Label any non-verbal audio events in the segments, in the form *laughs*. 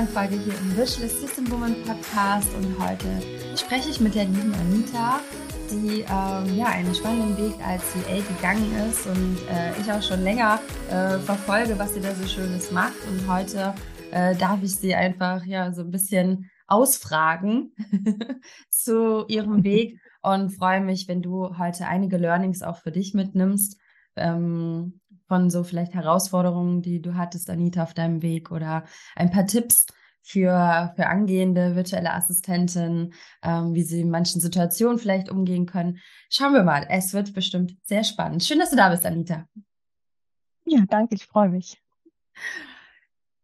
neuen Folge hier im Virtual Assistant Woman Podcast und heute spreche ich mit der lieben Anita, die ähm, ja einen spannenden Weg als VA gegangen ist und äh, ich auch schon länger äh, verfolge, was sie da so Schönes macht und heute äh, darf ich sie einfach ja so ein bisschen ausfragen *laughs* zu ihrem *laughs* Weg und freue mich, wenn du heute einige Learnings auch für dich mitnimmst. Ähm, von so vielleicht Herausforderungen, die du hattest, Anita, auf deinem Weg oder ein paar Tipps für, für angehende virtuelle Assistenten, ähm, wie sie in manchen Situationen vielleicht umgehen können. Schauen wir mal. Es wird bestimmt sehr spannend. Schön, dass du da bist, Anita. Ja, danke, ich freue mich.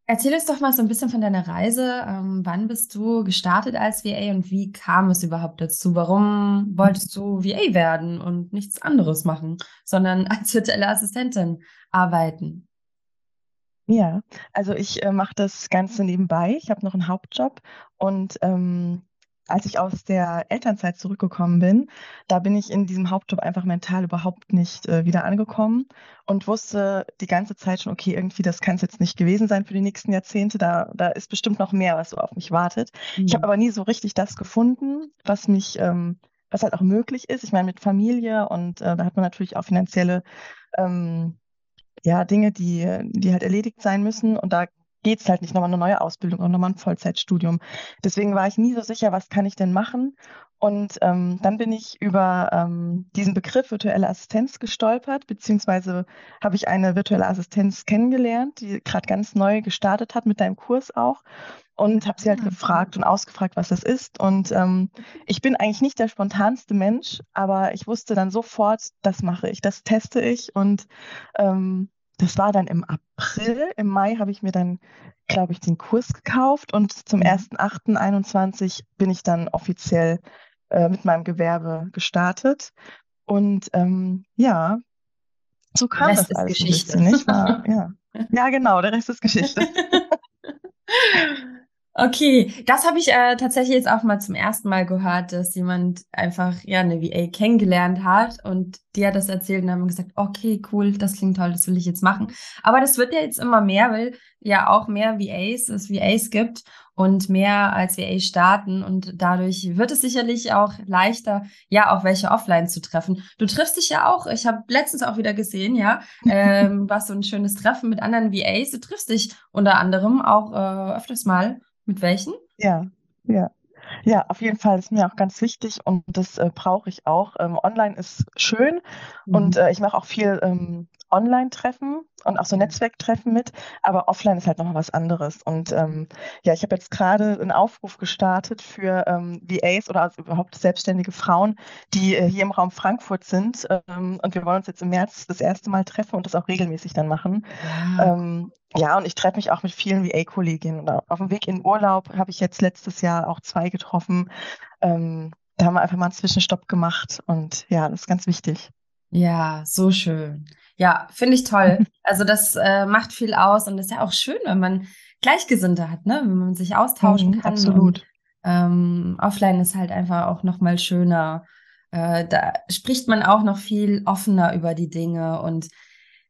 Erzähl uns doch mal so ein bisschen von deiner Reise. Ähm, wann bist du gestartet als VA und wie kam es überhaupt dazu? Warum wolltest du VA werden und nichts anderes machen, sondern als virtuelle Assistentin arbeiten? Ja, also ich äh, mache das Ganze nebenbei. Ich habe noch einen Hauptjob und ähm, als ich aus der Elternzeit zurückgekommen bin, da bin ich in diesem Hauptjob einfach mental überhaupt nicht äh, wieder angekommen und wusste die ganze Zeit schon, okay, irgendwie das kann es jetzt nicht gewesen sein für die nächsten Jahrzehnte. Da, da ist bestimmt noch mehr, was so auf mich wartet. Mhm. Ich habe aber nie so richtig das gefunden, was mich, ähm, was halt auch möglich ist. Ich meine, mit Familie und äh, da hat man natürlich auch finanzielle ähm, ja, Dinge, die, die halt erledigt sein müssen. Und da geht es halt nicht nochmal eine neue Ausbildung und nochmal ein Vollzeitstudium. Deswegen war ich nie so sicher, was kann ich denn machen. Und ähm, dann bin ich über ähm, diesen Begriff virtuelle Assistenz gestolpert, beziehungsweise habe ich eine virtuelle Assistenz kennengelernt, die gerade ganz neu gestartet hat mit deinem Kurs auch. Und habe sie halt ah, gefragt und ausgefragt, was das ist. Und ähm, ich bin eigentlich nicht der spontanste Mensch, aber ich wusste dann sofort, das mache ich, das teste ich. Und ähm, das war dann im April. Im Mai habe ich mir dann, glaube ich, den Kurs gekauft und zum 1.8.21 mhm. bin ich dann offiziell äh, mit meinem Gewerbe gestartet. Und ähm, ja, so kam das alles Geschichte. nicht wahr? *laughs* Ja. ja, genau, der Rest ist Geschichte. *laughs* Okay, das habe ich äh, tatsächlich jetzt auch mal zum ersten Mal gehört, dass jemand einfach ja eine VA kennengelernt hat und die hat das erzählt und haben gesagt, okay, cool, das klingt toll, das will ich jetzt machen. Aber das wird ja jetzt immer mehr, weil ja auch mehr VAs es VAs gibt und mehr als VA starten und dadurch wird es sicherlich auch leichter, ja auch welche offline zu treffen. Du triffst dich ja auch, ich habe letztens auch wieder gesehen, ja, *laughs* ähm, was so ein schönes Treffen mit anderen VAs. Du triffst dich unter anderem auch äh, öfters mal mit welchen? Ja, ja. Ja, auf jeden Fall ist mir auch ganz wichtig und das äh, brauche ich auch. Ähm, online ist schön mhm. und äh, ich mache auch viel ähm, Online-Treffen und auch so Netzwerktreffen mit, aber offline ist halt nochmal was anderes. Und ähm, ja, ich habe jetzt gerade einen Aufruf gestartet für ähm, VAs oder also überhaupt selbstständige Frauen, die äh, hier im Raum Frankfurt sind. Ähm, und wir wollen uns jetzt im März das erste Mal treffen und das auch regelmäßig dann machen. Ja, ähm, ja und ich treffe mich auch mit vielen VA-Kolleginnen. Auf dem Weg in Urlaub habe ich jetzt letztes Jahr auch zwei getroffen. Ähm, da haben wir einfach mal einen Zwischenstopp gemacht und ja, das ist ganz wichtig. Ja, so schön. Ja, finde ich toll. *laughs* Also das äh, macht viel aus und ist ja auch schön, wenn man Gleichgesinnte hat, ne? Wenn man sich austauschen mhm, kann. Absolut. Und, ähm, offline ist halt einfach auch noch mal schöner. Äh, da spricht man auch noch viel offener über die Dinge und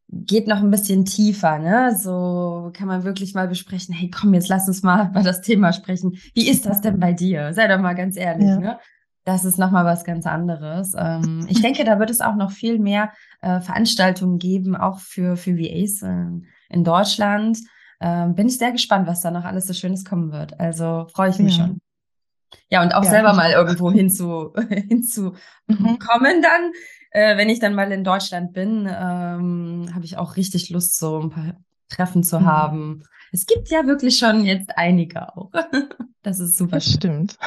geht noch ein bisschen tiefer, ne? So kann man wirklich mal besprechen, hey, komm, jetzt lass uns mal *laughs* über das Thema sprechen. Wie ist das denn bei dir? Sei doch mal ganz ehrlich, ja. ne? Das ist nochmal was ganz anderes. Ähm, ich denke, da wird es auch noch viel mehr äh, Veranstaltungen geben, auch für, für VAs äh, in Deutschland. Ähm, bin ich sehr gespannt, was da noch alles so Schönes kommen wird. Also freue ich mich ja. schon. Ja, und auch ja, selber mal irgendwo hinzu, *laughs* hinzukommen mhm. dann. Äh, wenn ich dann mal in Deutschland bin, ähm, habe ich auch richtig Lust, so ein paar Treffen zu mhm. haben. Es gibt ja wirklich schon jetzt einige auch. *laughs* das ist super. Das stimmt.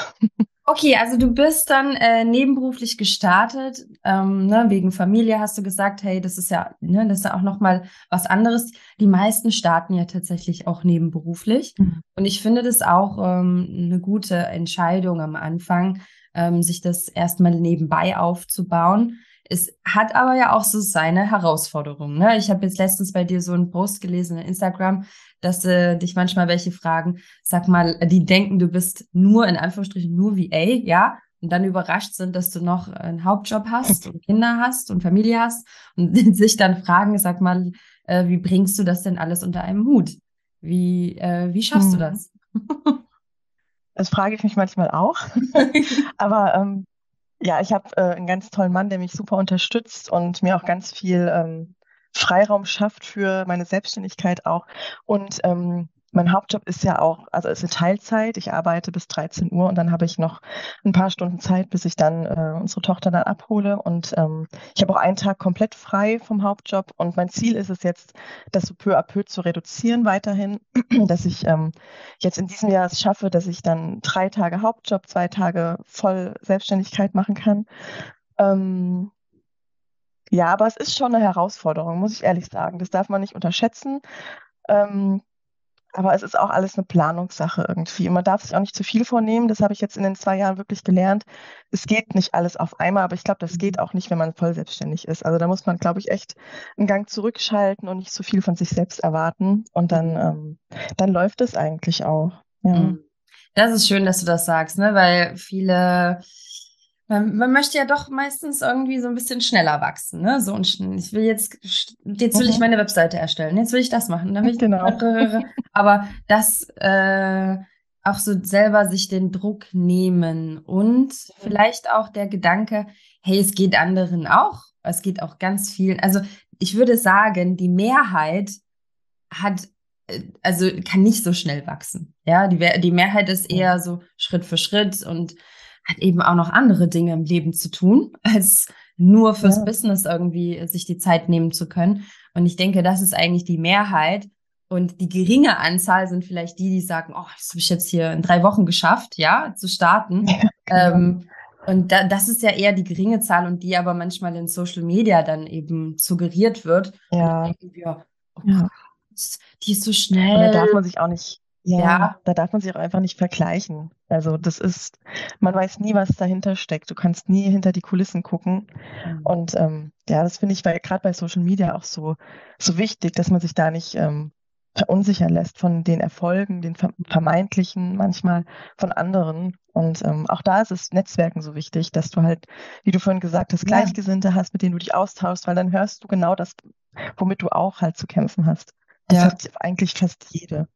Okay, also du bist dann äh, nebenberuflich gestartet, ähm, ne, wegen Familie hast du gesagt, hey, das ist ja, ne, das ist ja auch nochmal was anderes. Die meisten starten ja tatsächlich auch nebenberuflich. Mhm. Und ich finde das auch ähm, eine gute Entscheidung am Anfang, ähm, sich das erstmal nebenbei aufzubauen. Es hat aber ja auch so seine Herausforderungen. Ne? Ich habe jetzt letztens bei dir so einen Post gelesen in Instagram, dass äh, dich manchmal welche fragen, sag mal, die denken, du bist nur in Anführungsstrichen nur VA, ja, und dann überrascht sind, dass du noch einen Hauptjob hast und Kinder hast und Familie hast und *laughs* sich dann fragen, sag mal, äh, wie bringst du das denn alles unter einem Hut? Wie, äh, wie schaffst hm. du das? Das frage ich mich manchmal auch. *laughs* Aber ähm, ja, ich habe äh, einen ganz tollen Mann, der mich super unterstützt und mir auch ganz viel ähm, Freiraum schafft für meine Selbstständigkeit auch. Und ähm, mein Hauptjob ist ja auch, also ist in Teilzeit. Ich arbeite bis 13 Uhr und dann habe ich noch ein paar Stunden Zeit, bis ich dann äh, unsere Tochter dann abhole. Und ähm, ich habe auch einen Tag komplett frei vom Hauptjob. Und mein Ziel ist es jetzt, das so peu à peu zu reduzieren weiterhin, *clears throat* dass ich ähm, jetzt in diesem Jahr es schaffe, dass ich dann drei Tage Hauptjob, zwei Tage voll Selbstständigkeit machen kann. Ähm, ja, aber es ist schon eine Herausforderung, muss ich ehrlich sagen. Das darf man nicht unterschätzen. Ähm, aber es ist auch alles eine Planungssache irgendwie. Und man darf sich auch nicht zu viel vornehmen. Das habe ich jetzt in den zwei Jahren wirklich gelernt. Es geht nicht alles auf einmal, aber ich glaube, das geht auch nicht, wenn man voll selbstständig ist. Also da muss man, glaube ich, echt einen Gang zurückschalten und nicht zu viel von sich selbst erwarten. Und dann, ähm, dann läuft es eigentlich auch. Ja. Mhm. Das ist schön, dass du das sagst, ne? Weil viele man, möchte ja doch meistens irgendwie so ein bisschen schneller wachsen, ne? So und ich will jetzt, jetzt will mhm. ich meine Webseite erstellen, jetzt will ich das machen, dann will ich genau. aber das äh, auch so selber sich den Druck nehmen und vielleicht auch der Gedanke, hey, es geht anderen auch, es geht auch ganz vielen. Also ich würde sagen, die Mehrheit hat äh, also kann nicht so schnell wachsen. Ja, die, die Mehrheit ist eher so Schritt für Schritt und hat eben auch noch andere Dinge im Leben zu tun, *laughs* als nur fürs ja. Business irgendwie sich die Zeit nehmen zu können. Und ich denke, das ist eigentlich die Mehrheit. Und die geringe Anzahl sind vielleicht die, die sagen, oh, das habe ich jetzt hier in drei Wochen geschafft, ja, zu starten. *laughs* Ja, genau. ähm, und da, das ist ja eher die geringe Zahl und die aber manchmal in Social Media dann eben suggeriert wird. Ja. Wir, oh ja. die ist so schnell. Und da darf man sich auch nicht ja, ja, da darf man sich auch einfach nicht vergleichen. Also das ist, man weiß nie, was dahinter steckt. Du kannst nie hinter die Kulissen gucken. Mhm. Und ähm, ja, das finde ich gerade bei Social Media auch so, so wichtig, dass man sich da nicht ähm, verunsichern lässt von den Erfolgen, den vermeintlichen, manchmal von anderen. Und ähm, auch da ist es Netzwerken so wichtig, dass du halt, wie du vorhin gesagt hast, Gleichgesinnte ja. hast, mit denen du dich austauschst, weil dann hörst du genau das, womit du auch halt zu kämpfen hast. Das ja. hat eigentlich fast jede.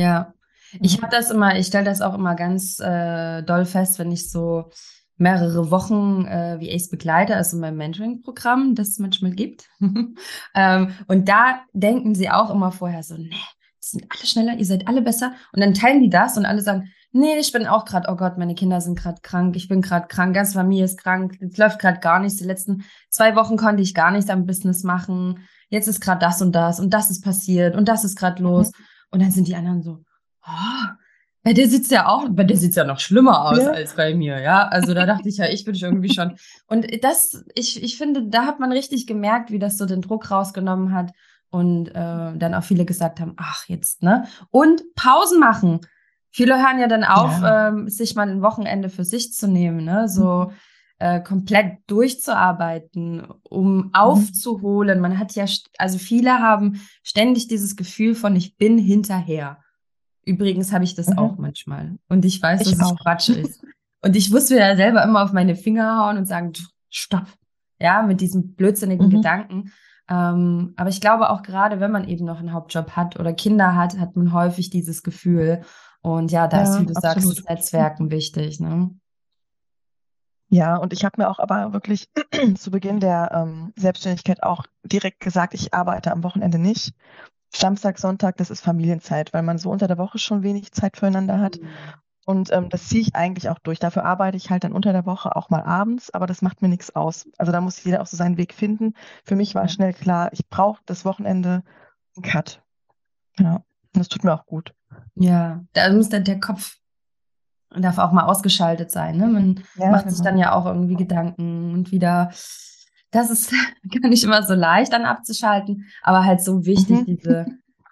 Ja, ich mhm. habe das immer, ich stelle das auch immer ganz äh, doll fest, wenn ich so mehrere Wochen äh, wie Ace begleite, also mein Mentoring-Programm, das es manchmal gibt. *laughs* ähm, und da denken sie auch immer vorher so, nee, die sind alle schneller, ihr seid alle besser. Und dann teilen die das und alle sagen, nee, ich bin auch gerade, oh Gott, meine Kinder sind gerade krank, ich bin gerade krank, ganz Familie ist krank, es läuft gerade gar nichts. Die letzten zwei Wochen konnte ich gar nichts am Business machen. Jetzt ist gerade das und das und das ist passiert und das ist gerade los. Mhm. Und dann sind die anderen so, oh, bei dir sieht's ja auch, bei dir sieht's ja noch schlimmer aus ja. als bei mir, ja. Also da dachte ich ja, ich bin schon irgendwie schon. Und das, ich, ich finde, da hat man richtig gemerkt, wie das so den Druck rausgenommen hat und äh, dann auch viele gesagt haben, ach jetzt, ne? Und Pausen machen. Viele hören ja dann auf, ja. Ähm, sich mal ein Wochenende für sich zu nehmen, ne? So mhm. Äh, komplett durchzuarbeiten, um mhm. aufzuholen. Man hat ja, also viele haben ständig dieses Gefühl von, ich bin hinterher. Übrigens habe ich das mhm. auch manchmal. Und ich weiß, ich dass auch. es Quatsch *laughs* ist. Und ich wusste ja selber immer auf meine Finger hauen und sagen, stopp. Ja, mit diesem blödsinnigen mhm. Gedanken. Ähm, aber ich glaube auch gerade, wenn man eben noch einen Hauptjob hat oder Kinder hat, hat man häufig dieses Gefühl. Und ja, da ja, ist, wie du absolut. sagst, das Netzwerken wichtig. Ne? Ja, und ich habe mir auch aber wirklich *clears throat* zu Beginn der ähm, Selbstständigkeit auch direkt gesagt, ich arbeite am Wochenende nicht. Samstag, Sonntag, das ist Familienzeit, weil man so unter der Woche schon wenig Zeit füreinander hat. Mhm. Und ähm, das ziehe ich eigentlich auch durch. Dafür arbeite ich halt dann unter der Woche auch mal abends, aber das macht mir nichts aus. Also da muss jeder auch so seinen Weg finden. Für mich war schnell klar, ich brauche das Wochenende einen Cut. Ja, und das tut mir auch gut. Ja, da muss dann der Kopf darf auch mal ausgeschaltet sein. Ne? Man ja, macht genau. sich dann ja auch irgendwie Gedanken und wieder das ist *laughs* gar nicht immer so leicht dann abzuschalten, aber halt so wichtig, mhm. diese,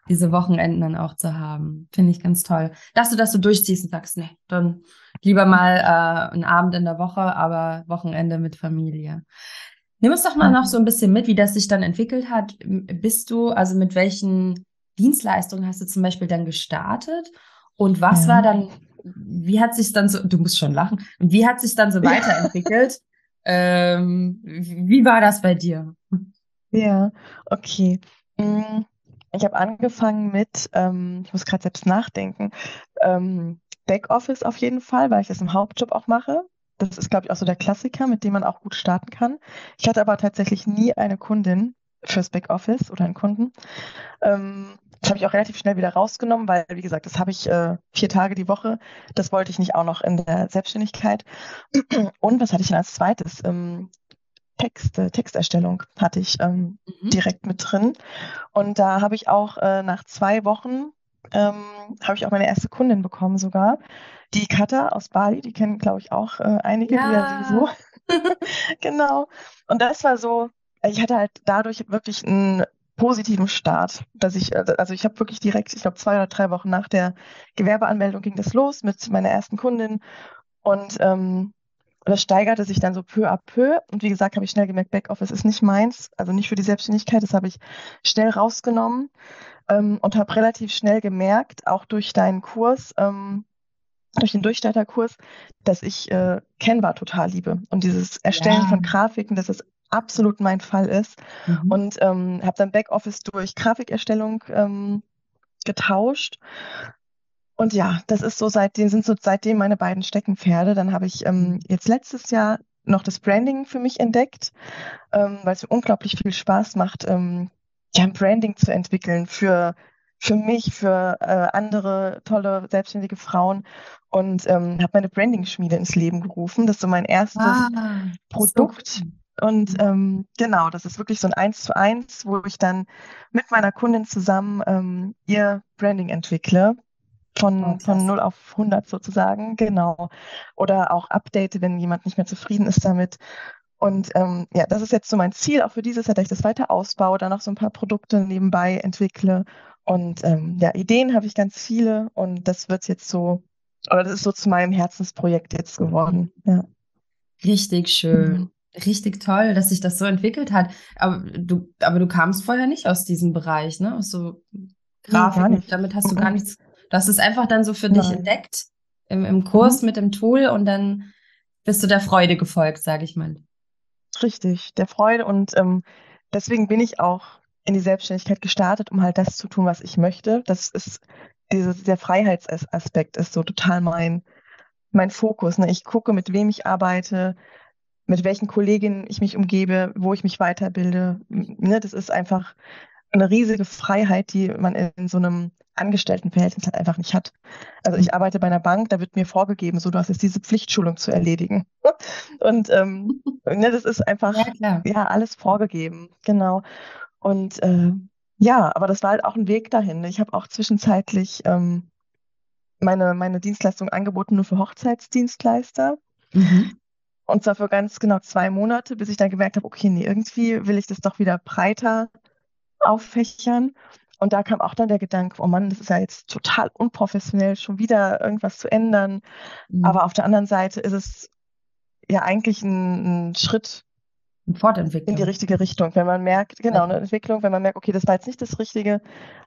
diese Wochenenden dann auch zu haben. Finde ich ganz toll. Dass du das so durchziehst und sagst, nee, dann lieber mal äh, einen Abend in der Woche, aber Wochenende mit Familie. Nimm uns doch mal noch so ein bisschen mit, wie das sich dann entwickelt hat. Bist du, also mit welchen Dienstleistungen hast du zum Beispiel dann gestartet? Und was ja. war dann, wie hat sich dann so, du musst schon lachen, wie hat sich dann so weiterentwickelt? Ähm, wie war das bei dir? Ja, okay. Mm, Ich habe angefangen mit, ähm, ich muss gerade selbst nachdenken, ähm, Backoffice auf jeden Fall, weil ich das im Hauptjob auch mache. Das ist, glaube ich, auch so der Klassiker, mit dem man auch gut starten kann. Ich hatte aber tatsächlich nie eine Kundin fürs Backoffice oder einen Kunden. Ähm, das habe ich auch relativ schnell wieder rausgenommen, weil, wie gesagt, das habe ich äh, vier Tage die Woche. Das wollte ich nicht auch noch in der Selbstständigkeit. *clears throat* Und was hatte ich denn als zweites? Ähm, Text, äh, Texterstellung hatte ich ähm, mhm. direkt mit drin. Und da habe ich auch äh, nach zwei Wochen ähm, habe ich auch meine erste Kundin bekommen sogar. Die Katha aus Bali, die kennen, glaube ich, auch äh, einige, ja. die ja sowieso. *laughs* genau. Und das war so, ich hatte halt dadurch wirklich einen positiven Start, dass ich, äh, also ich habe wirklich direkt, ich glaube zwei oder drei Wochen nach der Gewerbeanmeldung ging das los mit meiner ersten Kundin und ähm, das steigerte sich dann so peu à peu. Und wie gesagt, habe ich schnell gemerkt, Backoffice ist nicht meins, also nicht für die Selbstständigkeit. Das habe ich schnell rausgenommen ähm, und habe relativ schnell gemerkt, auch durch deinen Kurs, ähm, durch den Durchstarterkurs, dass ich äh, Canva total liebe. Und dieses Erstellen ja. von Grafiken, dass es absolut mein Fall ist. Mhm. Und ähm, habe dann Backoffice durch Grafikerstellung ähm, getauscht. Und ja, das ist so seitdem, sind so seitdem meine beiden Steckenpferde. Dann habe ich ähm, jetzt letztes Jahr noch das Branding für mich entdeckt, ähm, weil es mir unglaublich viel Spaß macht, ähm, ja, ein Branding zu entwickeln für, für mich, für äh, andere tolle selbstständige Frauen und ähm, habe meine Branding-Schmiede ins Leben gerufen. Das ist so mein erstes ah, Produkt. So und mhm. ähm, genau, das ist wirklich so ein Eins zu eins, wo ich dann mit meiner Kundin zusammen ähm, ihr Branding entwickle. Von, oh, von 0 auf 100 sozusagen, genau. Oder auch update, wenn jemand nicht mehr zufrieden ist damit. Und ähm, ja, das ist jetzt so mein Ziel, auch für dieses Jahr, dass ich das weiter ausbaue, dann noch so ein paar Produkte nebenbei entwickle. Und ähm, ja, Ideen habe ich ganz viele und das wird jetzt so, oder das ist so zu meinem Herzensprojekt jetzt geworden. Ja. Richtig schön. Mhm richtig toll, dass sich das so entwickelt hat. Aber du, aber du kamst vorher nicht aus diesem Bereich, ne? Aus so Grafik. Nee, damit hast du gar nichts. Du hast es einfach dann so für Nein. dich entdeckt im, im Kurs mhm. mit dem Tool und dann bist du der Freude gefolgt, sage ich mal. Richtig, der Freude und ähm, deswegen bin ich auch in die Selbstständigkeit gestartet, um halt das zu tun, was ich möchte. Das ist dieses, der Freiheitsaspekt ist so total mein mein Fokus. Ne? Ich gucke, mit wem ich arbeite, mit welchen Kolleginnen ich mich umgebe, wo ich mich weiterbilde. Ne, das ist einfach eine riesige Freiheit, die man in so einem Angestelltenverhältnis halt einfach nicht hat. Also ich arbeite bei einer Bank, da wird mir vorgegeben, so du hast jetzt diese Pflichtschulung zu erledigen. *laughs* Und ähm, ne, das ist einfach ja, ja, alles vorgegeben, genau. Und äh, ja, aber das war halt auch ein Weg dahin. Ich habe auch zwischenzeitlich ähm, meine, meine Dienstleistung angeboten nur für Hochzeitsdienstleister. Mhm. Und zwar für ganz genau zwei Monate, bis ich dann gemerkt habe, okay, nee, irgendwie will ich das doch wieder breiter auffächern. Und da kam auch dann der Gedanke, oh Mann, das ist ja jetzt total unprofessionell, schon wieder irgendwas zu ändern. Mhm. Aber auf der anderen Seite ist es ja eigentlich ein, ein Schritt Fortentwicklung. in die richtige Richtung. Wenn man merkt, genau, eine Entwicklung, wenn man merkt, okay, das war jetzt nicht das Richtige,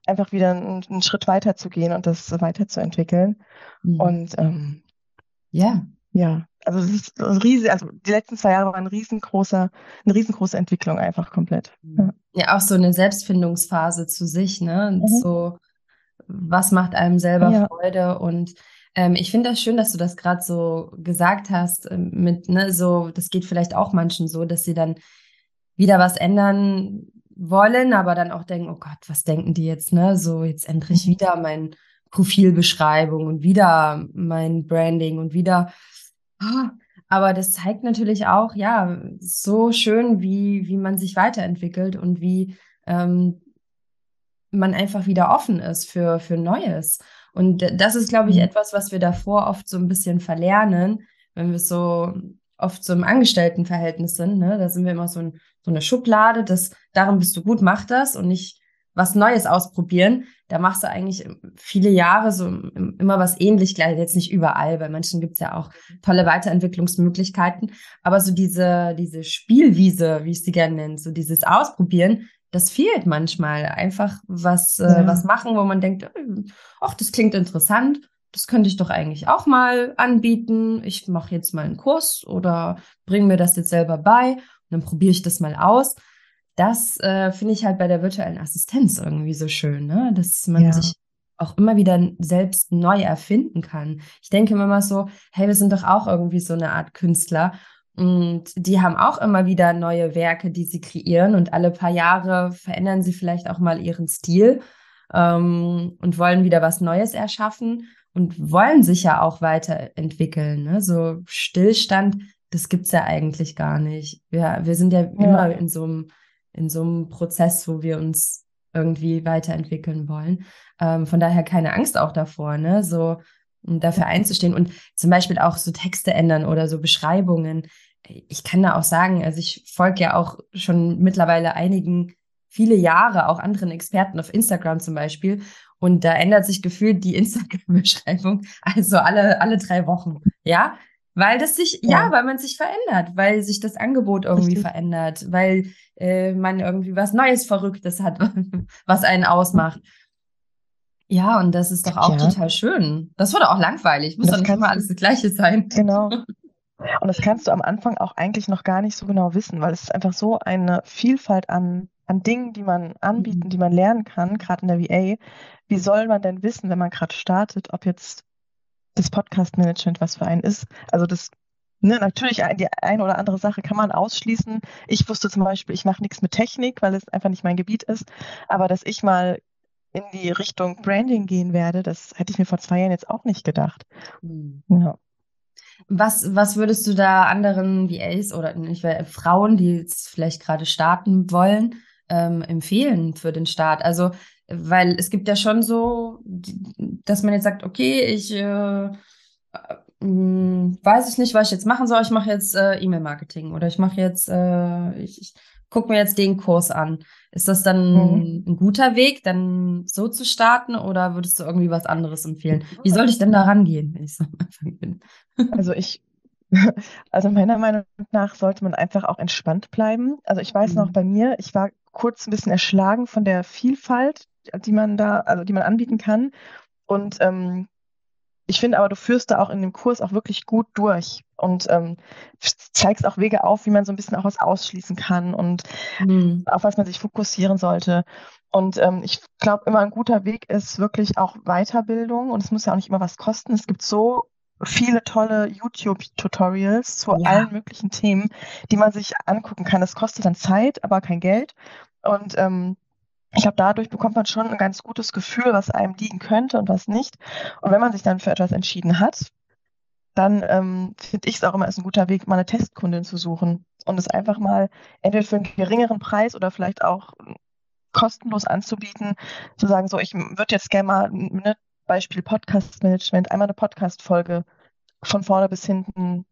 einfach wieder einen, einen Schritt weiter zu gehen und das weiterzuentwickeln. Mhm. Und ähm, ja. Ja, also es ist ein riesig, also die letzten zwei Jahre waren ein riesengroßer, eine riesengroße Entwicklung einfach komplett. Ja. ja, auch so eine Selbstfindungsphase zu sich, ne? Mhm. So, was macht einem selber ja. Freude? Und ähm, ich finde das schön, dass du das gerade so gesagt hast, ähm, mit, ne, so, das geht vielleicht auch manchen so, dass sie dann wieder was ändern wollen, aber dann auch denken, oh Gott, was denken die jetzt, ne? So, jetzt ändere ich mhm. wieder mein Profilbeschreibung und wieder mein Branding und wieder aber das zeigt natürlich auch, ja, so schön, wie, wie man sich weiterentwickelt und wie ähm, man einfach wieder offen ist für, für Neues. Und das ist, glaube ich, mhm. etwas, was wir davor oft so ein bisschen verlernen, wenn wir so oft so im Angestelltenverhältnis sind. Ne? Da sind wir immer so, ein, so eine Schublade, das, darin bist du gut, mach das und nicht was Neues ausprobieren. Da machst du eigentlich viele Jahre so immer was ähnlich, gleich jetzt nicht überall, bei Menschen gibt es ja auch tolle Weiterentwicklungsmöglichkeiten, aber so diese, diese Spielwiese, wie ich sie gerne nenne, so dieses Ausprobieren, das fehlt manchmal. Einfach was, äh, ja. äh, was machen, wo man denkt, äh, ach, das klingt interessant, das könnte ich doch eigentlich auch mal anbieten. Ich mache jetzt mal einen Kurs oder bringe mir das jetzt selber bei und dann probiere ich das mal aus das äh, finde ich halt bei der virtuellen Assistenz irgendwie so schön, ne? dass man Ja. sich auch immer wieder selbst neu erfinden kann. Ich denke immer mal so, hey, wir sind doch auch irgendwie so eine Art Künstler und die haben auch immer wieder neue Werke, die sie kreieren und alle paar Jahre verändern sie vielleicht auch mal ihren Stil ähm, und wollen wieder was Neues erschaffen und wollen sich ja auch weiterentwickeln. Ne? So Stillstand, das gibt's ja eigentlich gar nicht. Wir, wir sind ja, Ja. immer in so einem in so einem Prozess, wo wir uns irgendwie weiterentwickeln wollen. Ähm, von daher keine Angst auch davor, ne? So um dafür einzustehen und zum Beispiel auch so Texte ändern oder so Beschreibungen. Ich kann da auch sagen, also ich folge ja auch schon mittlerweile einigen, viele Jahre auch anderen Experten auf Instagram zum Beispiel. Und da ändert sich gefühlt die *laughs* Instagram-Beschreibung also alle, alle drei Wochen. Ja, weil das sich, ja. Ja. weil man sich verändert, weil sich das Angebot irgendwie Richtig. verändert, weil äh, man irgendwie was Neues, Verrücktes hat, *laughs* was einen ausmacht. Ja, und das ist doch auch Ja. total schön. Das wurde auch langweilig. Muss doch nicht immer alles das Gleiche sein. Genau. *laughs* Und das kannst du am Anfang auch eigentlich noch gar nicht so genau wissen, weil es ist einfach so eine Vielfalt an, an Dingen, die man anbieten, Mhm. die man lernen kann, gerade in der VA. Wie soll man denn wissen, wenn man gerade startet, ob jetzt das Podcast-Management was für einen ist? Also das, ne, natürlich die eine oder andere Sache kann man ausschließen. Ich wusste zum Beispiel, ich mache nichts mit Technik, weil es einfach nicht mein Gebiet ist. Aber dass ich mal in die Richtung Branding gehen werde, das hätte ich mir vor zwei Jahren jetzt auch nicht gedacht. Ja. Was, was würdest du da anderen VAs oder nicht, Frauen, die jetzt vielleicht gerade starten wollen, ähm, empfehlen für den Start? Also, weil es gibt ja schon so, dass man jetzt sagt, okay, ich äh, äh, mh, weiß ich nicht, was ich jetzt machen soll. Ich mache jetzt äh, E-Mail-Marketing oder ich mache jetzt, äh, ich, ich gucke mir jetzt den Kurs an. Ist das dann Mhm. ein guter Weg, dann so zu starten oder würdest du irgendwie was anderes empfehlen? Wie soll ich denn da rangehen, wenn ich so am Anfang bin? Also ich, *laughs* also meiner Meinung nach sollte man einfach auch entspannt bleiben. Also ich weiß noch Mhm. bei mir, ich war kurz ein bisschen erschlagen von der Vielfalt, die man da, also die man anbieten kann. Und ähm, ich finde aber, du führst da auch in dem Kurs auch wirklich gut durch und ähm, zeigst auch Wege auf, wie man so ein bisschen auch was ausschließen kann und Hm. auf was man sich fokussieren sollte. Und ähm, ich glaube, immer ein guter Weg ist wirklich auch Weiterbildung und es muss ja auch nicht immer was kosten. Es gibt so viele tolle YouTube-Tutorials zu Ja. allen möglichen Themen, die man sich angucken kann. Das kostet dann Zeit, aber kein Geld. Und ähm, ich glaube, dadurch bekommt man schon ein ganz gutes Gefühl, was einem liegen könnte und was nicht. Und wenn man sich dann für etwas entschieden hat, dann ähm, finde ich es auch immer ist ein guter Weg, mal eine Testkundin zu suchen und es einfach mal entweder für einen geringeren Preis oder vielleicht auch kostenlos anzubieten, zu sagen, so, ich würde jetzt gerne mal, ne, Beispiel Podcast-Management, einmal eine Podcast-Folge von vorne bis hinten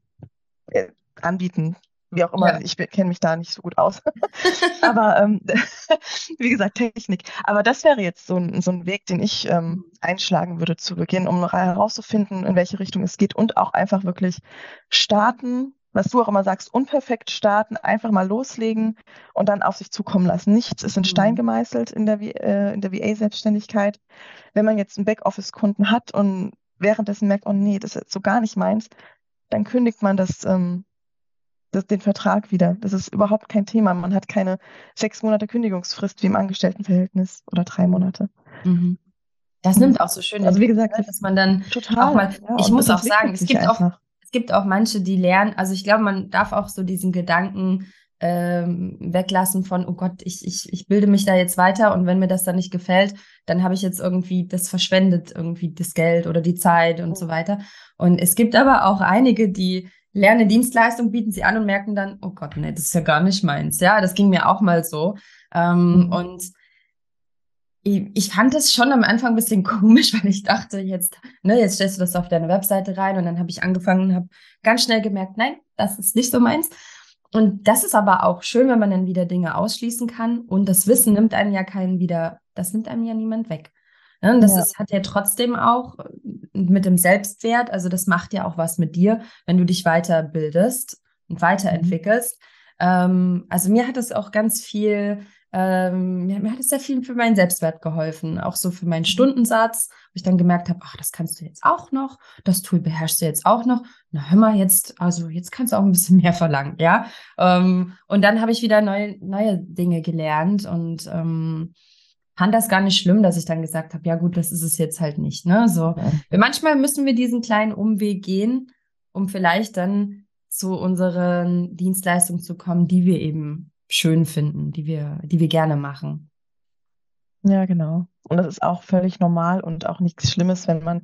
äh, anbieten. Wie auch immer, Ja. ich kenne mich da nicht so gut aus. *laughs* *laughs* Aber ähm, *laughs* wie gesagt, Technik. Aber das wäre jetzt so ein, so ein Weg, den ich ähm, einschlagen würde zu Beginn, um herauszufinden, in welche Richtung es geht und auch einfach wirklich starten, was du auch immer sagst, unperfekt starten, einfach mal loslegen und dann auf sich zukommen lassen. Nichts ist in Stein Mhm. gemeißelt in der, äh, in der VA-Selbstständigkeit. Wenn man jetzt einen Backoffice-Kunden hat und währenddessen merkt, oh nee, das ist jetzt so gar nicht meins, dann kündigt man das, ähm, das, den Vertrag wieder. Das ist überhaupt kein Thema. Man hat keine sechs Monate Kündigungsfrist wie im Angestelltenverhältnis oder drei Monate. Mhm. Das Mhm. nimmt auch so schön, Also wie gesagt, ne, dass man dann Total. auch mal, ja, ich muss auch sagen, es gibt auch, es gibt auch manche, die lernen, also ich glaube, man darf auch so diesen Gedanken ähm, weglassen von, oh Gott, ich, ich, ich bilde mich da jetzt weiter und wenn mir das dann nicht gefällt, dann habe ich jetzt irgendwie das verschwendet, irgendwie das Geld oder die Zeit und so weiter. Und es gibt aber auch einige, die lernen eine Dienstleistung, bieten sie an und merken dann, oh Gott, nee, das ist ja gar nicht meins. Ja, das ging mir auch mal so. Ähm, Mhm. Und ich, ich fand es schon am Anfang ein bisschen *laughs* komisch, weil ich dachte, jetzt, ne, jetzt stellst du das auf deine Webseite rein und dann habe ich angefangen und habe ganz schnell gemerkt, nein, das ist nicht so meins. Und das ist aber auch schön, wenn man dann wieder Dinge ausschließen kann. Und das Wissen nimmt einem ja keinen wieder, das nimmt einem ja niemand weg. Ne? Das Ja. ist, hat ja trotzdem auch mit dem Selbstwert, also das macht ja auch was mit dir, wenn du dich weiterbildest und weiterentwickelst. Ähm, also mir hat es auch ganz viel ähm, mir, mir, hat es sehr viel für meinen Selbstwert geholfen, auch so für meinen mhm. Stundensatz, wo ich dann gemerkt habe, ach, das kannst du jetzt auch noch, das Tool beherrschst du jetzt auch noch. Na, hör mal, jetzt, also jetzt kannst du auch ein bisschen *laughs* mehr verlangen, ja. Ähm, und dann habe ich wieder neue, neue Dinge gelernt und ähm, fand das gar nicht schlimm, dass ich dann gesagt habe, ja gut, das ist es jetzt halt nicht. Ne? So, ja. manchmal müssen wir diesen kleinen Umweg gehen, um vielleicht dann zu unseren Dienstleistungen zu kommen, die wir eben schön finden, die wir, die wir gerne machen. Ja, genau. Und das ist auch völlig normal und auch nichts Schlimmes, wenn man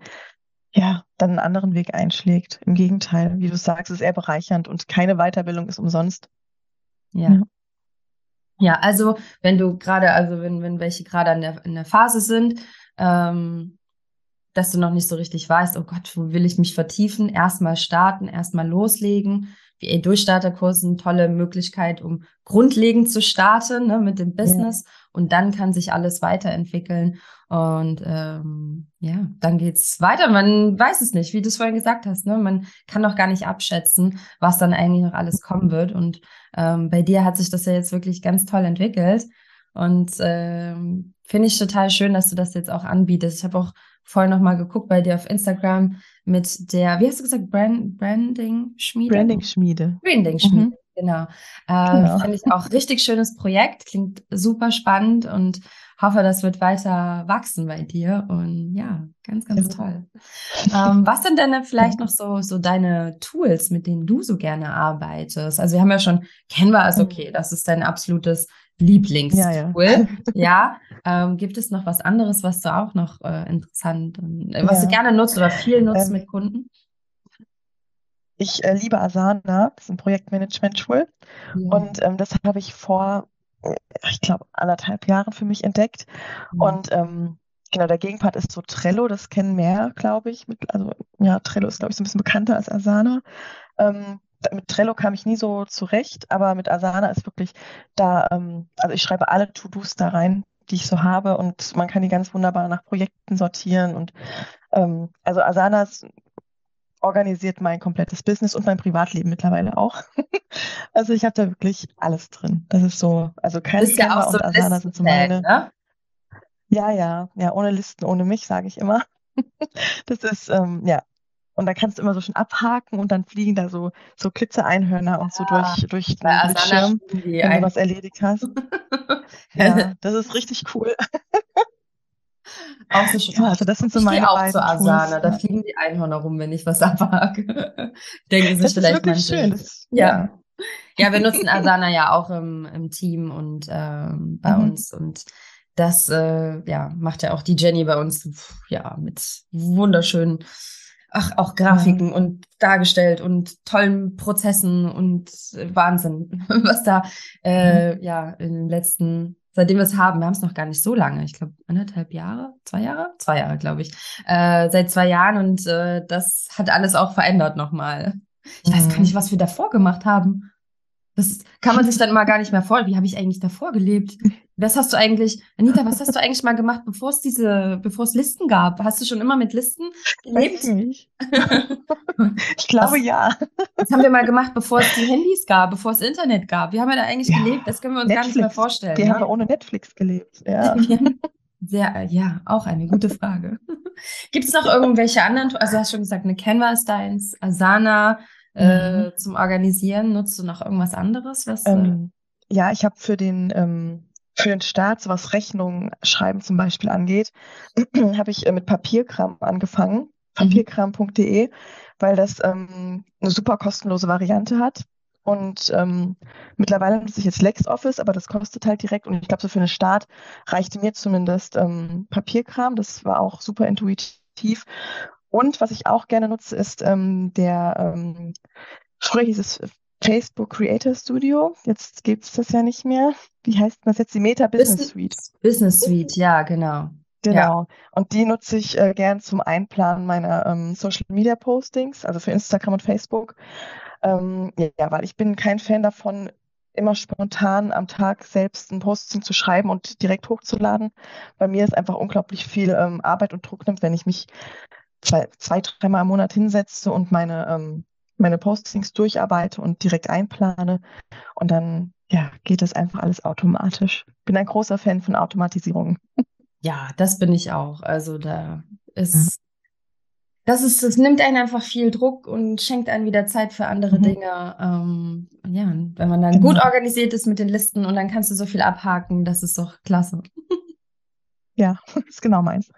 ja dann einen anderen Weg einschlägt. Im Gegenteil, wie du sagst, ist eher bereichernd und keine Weiterbildung ist umsonst. Ja. ja. Ja, also wenn du gerade, also wenn, wenn welche gerade in der, in der Phase sind, ähm, dass du noch nicht so richtig weißt, oh Gott, wo will ich mich vertiefen? Erstmal starten, erstmal loslegen. VA Durchstarterkurs eine tolle Möglichkeit, um grundlegend zu starten ne, mit dem Business ja. und dann kann sich alles weiterentwickeln und ähm, ja, dann geht's weiter. Man weiß es nicht, wie du es vorhin gesagt hast. Ne? Man kann noch gar nicht abschätzen, was dann eigentlich noch alles kommen wird. Und ähm, bei dir hat sich das ja jetzt wirklich ganz toll entwickelt. Und ähm, finde ich total schön, dass du das jetzt auch anbietest. Ich habe auch vorhin noch mal geguckt bei dir auf Instagram mit der, wie hast du gesagt, Brand, Branding Schmiede? Branding Schmiede. Branding Schmiede, mhm. Genau. Äh, genau. Finde ich auch richtig schönes Projekt, klingt super spannend und hoffe, das wird weiter wachsen bei dir. Und ja, ganz, ganz ja. toll. Ähm, was sind denn vielleicht noch so, so deine Tools, mit denen du so gerne arbeitest? Also wir haben ja schon, Canva ist mhm. okay, das ist dein absolutes Lieblingstool. Ja, ja. *laughs* ja. Ähm, gibt es noch was anderes, was du auch noch äh, interessant und äh, was ja. du gerne nutzt oder viel nutzt ähm, mit Kunden? Ich äh, liebe Asana, das ist ein Projektmanagement-Tool. Und ähm, das habe ich vor, äh, ich glaube, anderthalb Jahren für mich entdeckt. Und ähm, genau, der Gegenpart ist so Trello, das kennen mehr, glaube ich. Mit, also ja, Trello ist, glaube ich, so ein bisschen bekannter als Asana. Ähm, mit Trello kam ich nie so zurecht, aber mit Asana ist wirklich da, ähm, also ich schreibe alle To-Dos da rein, die ich so habe und man kann die ganz wunderbar nach Projekten sortieren und ähm, also Asana organisiert mein komplettes Business und mein Privatleben mittlerweile auch. *laughs* also ich habe da wirklich alles drin. Das ist so, also kein ja so und Asana sind so meine. Ne? Ja, ja, ja, ohne Listen, ohne mich, sage ich immer. *laughs* das ist, ähm, ja, und da kannst du immer so schon abhaken und dann fliegen da so, so Klitze-Einhörner und so ah, durch, durch den Bildschirm, wenn du was erledigt hast. *laughs* ja, das ist richtig cool. Auch so schön. Also das sind so ich meine auch zu Asana, da fliegen die Einhörner rum, wenn ich was *laughs* abhake. Denken sich das vielleicht ist schön. Das, ja. ja. ja. wir nutzen Asana ja auch im, im Team und ähm, bei mhm. uns und das äh, ja, macht ja auch die Jenny bei uns ja mit wunderschönen ach, auch Grafiken ja. und dargestellt und tollen Prozessen und Wahnsinn, *laughs* was da äh, mhm. ja in den letzten, seitdem wir es haben, wir haben es noch gar nicht so lange, ich glaube anderthalb Jahre, zwei Jahre, zwei Jahre glaube ich, äh, seit zwei Jahren und äh, das hat alles auch verändert nochmal. Ich weiß gar nicht, mhm. was wir davor gemacht haben. Das kann man sich dann mal gar nicht mehr vor. Wie habe ich eigentlich davor gelebt? Was hast du eigentlich, Anita, was hast du eigentlich mal gemacht, bevor es diese, bevor es Listen gab? Hast du schon immer mit Listen gelebt? ich *laughs* glaube was, ja. Das haben wir mal gemacht, bevor es die Handys gab, bevor es Internet gab. Wie haben wir da eigentlich ja. gelebt? Das können wir uns Netflix. gar nicht mehr vorstellen. Wir ne? haben ohne Netflix gelebt. Ja. *laughs* Sehr, ja, auch eine gute Frage. *laughs* Gibt es noch irgendwelche anderen, also du hast schon gesagt, eine Canva ist deins, Asana, äh, mhm. zum Organisieren? Nutzt du noch irgendwas anderes? Was, äh ähm, ja, ich habe für den ähm, für den Staat, so was Rechnungen schreiben zum Beispiel angeht, *clears throat* habe ich äh, mit Papierkram angefangen, mhm. papierkram.de, weil das ähm, eine super kostenlose Variante hat. Und ähm, mittlerweile nutze ich jetzt LexOffice, aber das kostet halt direkt. Und ich glaube, so für den Start reichte mir zumindest ähm, Papierkram. Das war auch super intuitiv. Und was ich auch gerne nutze, ist ähm, der, ähm, früher hieß es Facebook Creator Studio. Jetzt gibt es das ja nicht mehr. Wie heißt das jetzt? Die Meta Business, Suite. Business Suite, ja, genau. Genau. Ja. Und die nutze ich äh, gern zum Einplanen meiner ähm, Social Media Postings, also für Instagram und Facebook. Ähm, ja, weil ich bin kein Fan davon, immer spontan am Tag selbst ein Posting zu schreiben und direkt hochzuladen. Bei mir ist einfach unglaublich viel ähm, Arbeit und Druck nimmt, wenn ich mich zwei, zwei dreimal im Monat hinsetze und meine, ähm, meine Postings durcharbeite und direkt einplane. Und dann ja, geht das einfach alles automatisch. Bin ein großer Fan von Automatisierung. Ja, das bin ich auch. Also da ist, das ist, das nimmt einen einfach viel Druck und schenkt einen wieder Zeit für andere mhm. Dinge. Ähm, ja, wenn man dann genau. gut organisiert ist mit den Listen und dann kannst du so viel abhaken, das ist doch klasse. Ja, *laughs* das ist genau meins.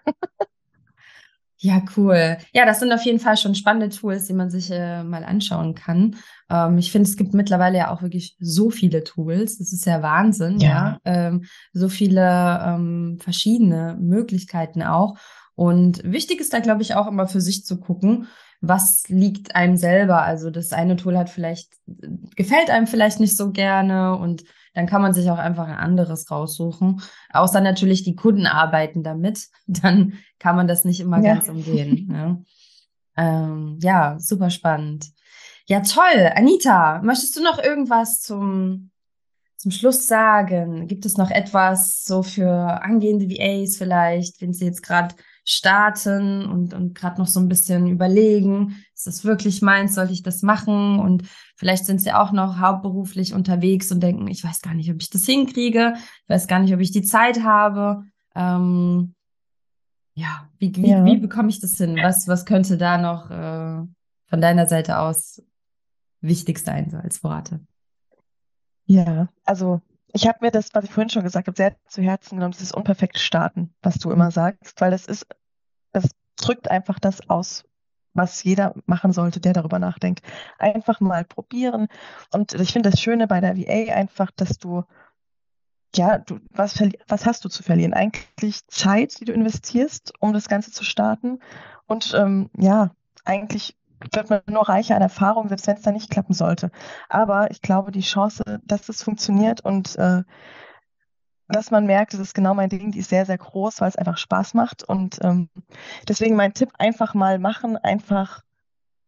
Ja, cool. Ja, das sind auf jeden Fall schon spannende Tools, die man sich äh, mal anschauen kann. Ähm, ich finde, es gibt mittlerweile ja auch wirklich so viele Tools. Das ist ja Wahnsinn, ja. ja? Ähm, so viele ähm, verschiedene Möglichkeiten auch. Und wichtig ist da, glaube ich, auch immer für sich zu gucken, was liegt einem selber. Also das eine Tool hat vielleicht, gefällt einem vielleicht nicht so gerne und dann kann man sich auch einfach ein anderes raussuchen. Außer natürlich die Kunden arbeiten damit, *laughs* dann kann man das nicht immer ja. ganz umgehen. *laughs* Ne? Ähm, ja, super spannend. Ja, toll. Anita, möchtest du noch irgendwas zum, zum Schluss sagen? Gibt es noch etwas so für angehende VAs vielleicht, wenn sie jetzt gerade starten und, und gerade noch so ein bisschen überlegen, ist das wirklich meins, sollte ich das machen? Und vielleicht sind sie auch noch hauptberuflich unterwegs und denken, ich weiß gar nicht, ob ich das hinkriege, ich weiß gar nicht, ob ich die Zeit habe. Ähm, ja, wie, wie, ja. wie bekomme ich das hin? Was, was könnte da noch äh, von deiner Seite aus wichtig sein, so als Worte? Ja, also ich habe mir das, was ich vorhin schon gesagt habe, sehr zu Herzen genommen, dieses unperfekte Starten, was du immer sagst, weil das ist, das drückt einfach das aus, was jeder machen sollte, der darüber nachdenkt. Einfach mal probieren. Und ich finde das Schöne bei der VA einfach, dass du, ja, du, was, was hast du zu verlieren? Eigentlich Zeit, die du investierst, um das Ganze zu starten. Und ähm, ja, eigentlich wird man nur reicher an Erfahrung, selbst wenn es da nicht klappen sollte. Aber ich glaube, die Chance, dass es funktioniert und äh, dass man merkt, das ist genau mein Ding, die ist sehr, sehr groß, weil es einfach Spaß macht. Und ähm, deswegen mein Tipp, einfach mal machen, einfach,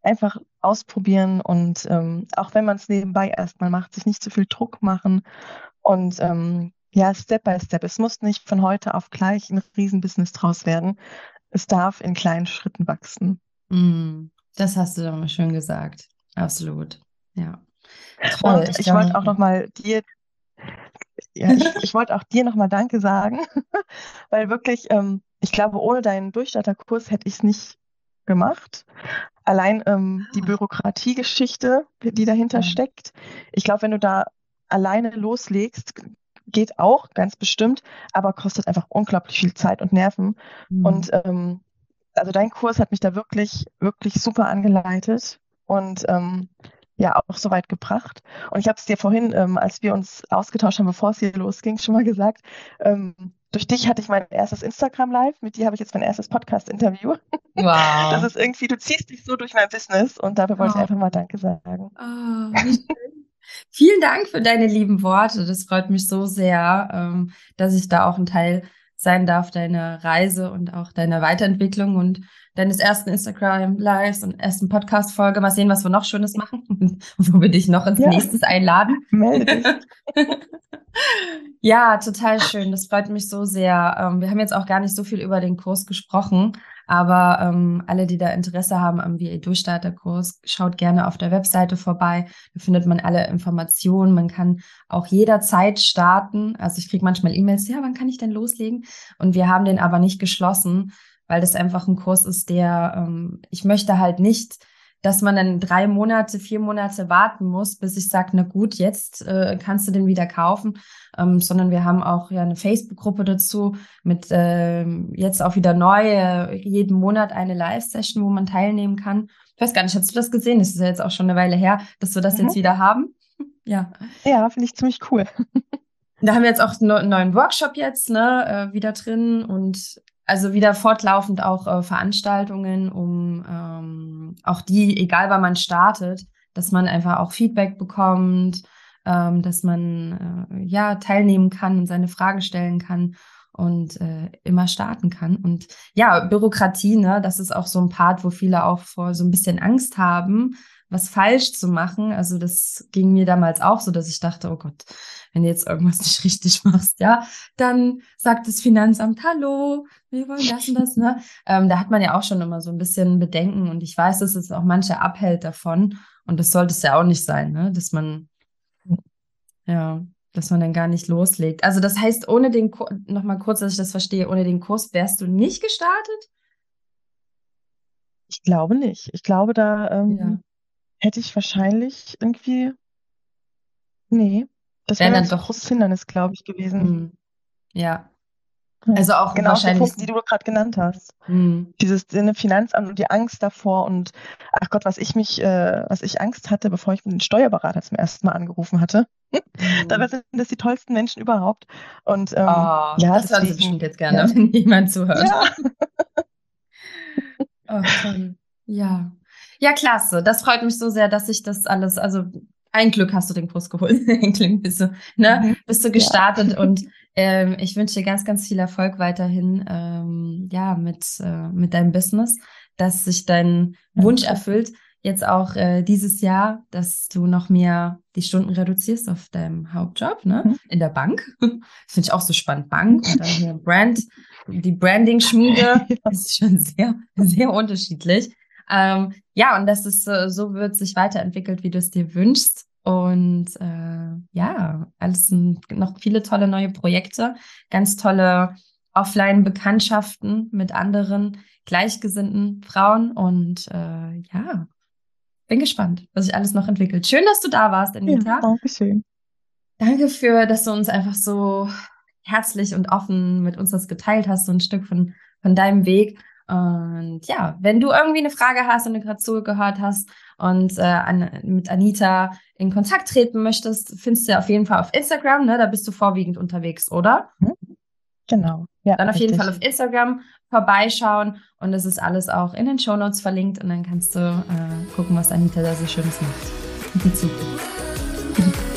einfach ausprobieren und ähm, auch wenn man es nebenbei erstmal macht, sich nicht zu viel Druck machen und ähm, ja, Step by Step. Es muss nicht von heute auf gleich ein Riesenbusiness draus werden. Es darf in kleinen Schritten wachsen. Mm. Das hast du doch mal schön gesagt. Absolut. Ja. Toll. Und ich, ich wollte auch noch mal dir, ja, ich, ich wollte auch dir noch mal Danke sagen, *laughs* weil wirklich, ähm, ich glaube, ohne deinen Durchstarterkurs hätte ich es nicht gemacht. Allein ähm, die ah. Bürokratiegeschichte, die dahinter ja. steckt. Ich glaube, wenn du da alleine loslegst, geht auch, ganz bestimmt, aber kostet einfach unglaublich viel Zeit und Nerven. Mhm. Und ähm, also dein Kurs hat mich da wirklich, wirklich super angeleitet und ähm, ja auch so weit gebracht. Und ich habe es dir vorhin, ähm, als wir uns ausgetauscht haben, bevor es hier losging, schon mal gesagt. Ähm, durch dich hatte ich mein erstes Instagram Live, mit dir habe ich jetzt mein erstes Podcast-Interview. Wow. Das ist irgendwie, du ziehst dich so durch mein Business und dafür wollte oh. ich einfach mal Danke sagen. Oh, Vielen Dank für deine lieben Worte. Das freut mich so sehr, ähm, dass ich da auch ein Teil sein darf, deine Reise und auch deine Weiterentwicklung und deines ersten Instagram-Lives und ersten Podcast-Folge. Mal sehen, was wir noch Schönes machen *laughs* wo wir dich noch ins ja. nächstes einladen. Melde dich. *laughs* ja, total schön. Das freut mich so sehr. Ähm, wir haben jetzt auch gar nicht so viel über den Kurs gesprochen, aber ähm, alle, die da Interesse haben am VA-Durchstarterkurs, schaut gerne auf der Webseite vorbei. Da findet man alle Informationen. Man kann auch jederzeit starten. Also ich kriege manchmal E-Mails, ja, wann kann ich denn loslegen? Und wir haben den aber nicht geschlossen, weil das einfach ein Kurs ist, der, ähm, ich möchte halt nicht dass man dann drei Monate, vier Monate warten muss, bis ich sage, na gut, jetzt äh, kannst du den wieder kaufen, ähm, sondern wir haben auch ja eine Facebook-Gruppe dazu mit äh, jetzt auch wieder neu, äh, jeden Monat eine Live-Session, wo man teilnehmen kann. Ich weiß gar nicht, hast du das gesehen? Das ist ja jetzt auch schon eine Weile her, dass wir das mhm. jetzt wieder haben. *laughs* Ja. Ja, finde ich ziemlich cool. *laughs* Da haben wir jetzt auch einen neuen Workshop jetzt, ne, äh, wieder drin und also wieder fortlaufend auch äh, Veranstaltungen, um ähm, auch die, egal wann man startet, dass man einfach auch Feedback bekommt, ähm, dass man äh, ja teilnehmen kann und seine Fragen stellen kann und äh, immer starten kann. Und ja, Bürokratie, ne, das ist auch so ein Part, wo viele auch vor so ein bisschen Angst haben, was falsch zu machen. Also das ging mir damals auch so, dass ich dachte, oh Gott, wenn du jetzt irgendwas nicht *laughs* richtig machst, ja, dann sagt das Finanzamt, hallo, wir wollen das und das, ne? *laughs* Ähm, da hat man ja auch schon immer so ein bisschen Bedenken und ich weiß, dass es auch manche abhält davon und das sollte es ja auch nicht sein, ne? Dass man Ja, dass man dann gar nicht loslegt. Also das heißt, ohne den Kurs, nochmal kurz, dass ich das verstehe, ohne den Kurs wärst du nicht gestartet? Ich glaube nicht. Ich glaube, da ähm, ja. Hätte ich wahrscheinlich irgendwie. Nee, das wäre dann doch ein großes Hindernis, glaube ich, gewesen. Hm. Ja. Also auch genau wahrscheinlich. Punkte, die du gerade genannt hast. Mhm. Dieses Sinne Finanzamt und die Angst davor und ach Gott, was ich mich, äh, was ich Angst hatte, bevor ich den Steuerberater zum ersten Mal angerufen hatte. *laughs* Mhm. Dabei sind das die tollsten Menschen überhaupt. Und ähm, oh, ja, das hören Sie bestimmt jetzt gerne, ja. *laughs* wenn jemand zuhört. Ja. *laughs* oh. Ja. Ja, klasse. Das freut mich so sehr, dass ich das alles, also ein Glück hast du den Kurs geholt. *laughs* ein Glück bist du, ne, mhm. bist du gestartet ja. *laughs* und ähm, ich wünsche dir ganz, ganz viel Erfolg weiterhin, ähm, ja, mit, äh, mit deinem Business, dass sich dein Wunsch erfüllt. Jetzt auch äh, dieses Jahr, dass du noch mehr die Stunden reduzierst auf deinem Hauptjob, ne? Mhm. In der Bank. *laughs* Finde ich auch so spannend. Bank und dann hier Brand, die Branding-Schmiede ja. ist schon sehr, sehr unterschiedlich. Ähm, ja, und dass es so, so wird sich weiterentwickelt, wie du es dir wünschst. Und äh, ja, alles sind noch viele tolle neue Projekte, ganz tolle Offline-Bekanntschaften mit anderen gleichgesinnten Frauen. Und äh, ja, bin gespannt, was sich alles noch entwickelt. Schön, dass du da warst, Anita. Ja, danke schön. Danke für, dass du uns einfach so herzlich und offen mit uns das geteilt hast, so ein Stück von, von deinem Weg. Und ja, wenn du irgendwie eine Frage hast und du gerade zugehört hast und äh, an, mit Anita in Kontakt treten möchtest, findest du auf jeden Fall auf Instagram, ne? Da bist du vorwiegend unterwegs, oder? Mhm. Genau. Ja, dann auf richtig. jeden Fall auf Instagram vorbeischauen und es ist alles auch in den Show Notes verlinkt und dann kannst du äh, gucken, was Anita da so Schönes macht in die Zukunft. *laughs*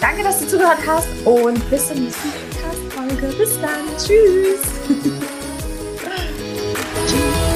Danke, dass du zugehört hast und bis zur nächsten Podcast-Folge. Bis dann. Tschüss. *laughs* to